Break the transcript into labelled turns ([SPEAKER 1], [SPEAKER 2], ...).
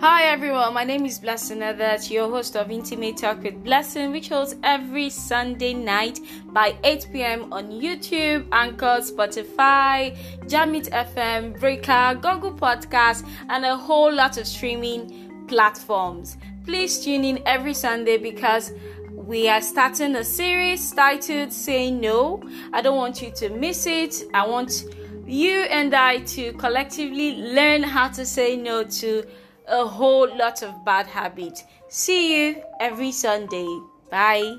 [SPEAKER 1] Hi everyone, my name is Blessing That's your host of Intimate Talk with Blessing, which holds every Sunday night by 8 p.m. on YouTube, Anchor, Spotify, Jamit FM, Breaker, Google Podcast, and a whole lot of streaming platforms. Please tune in every Sunday because we are starting a series titled Say No. I don't want you to miss it. I want you and I to collectively learn how to say no to a whole lot of bad habits. See you every Sunday. Bye.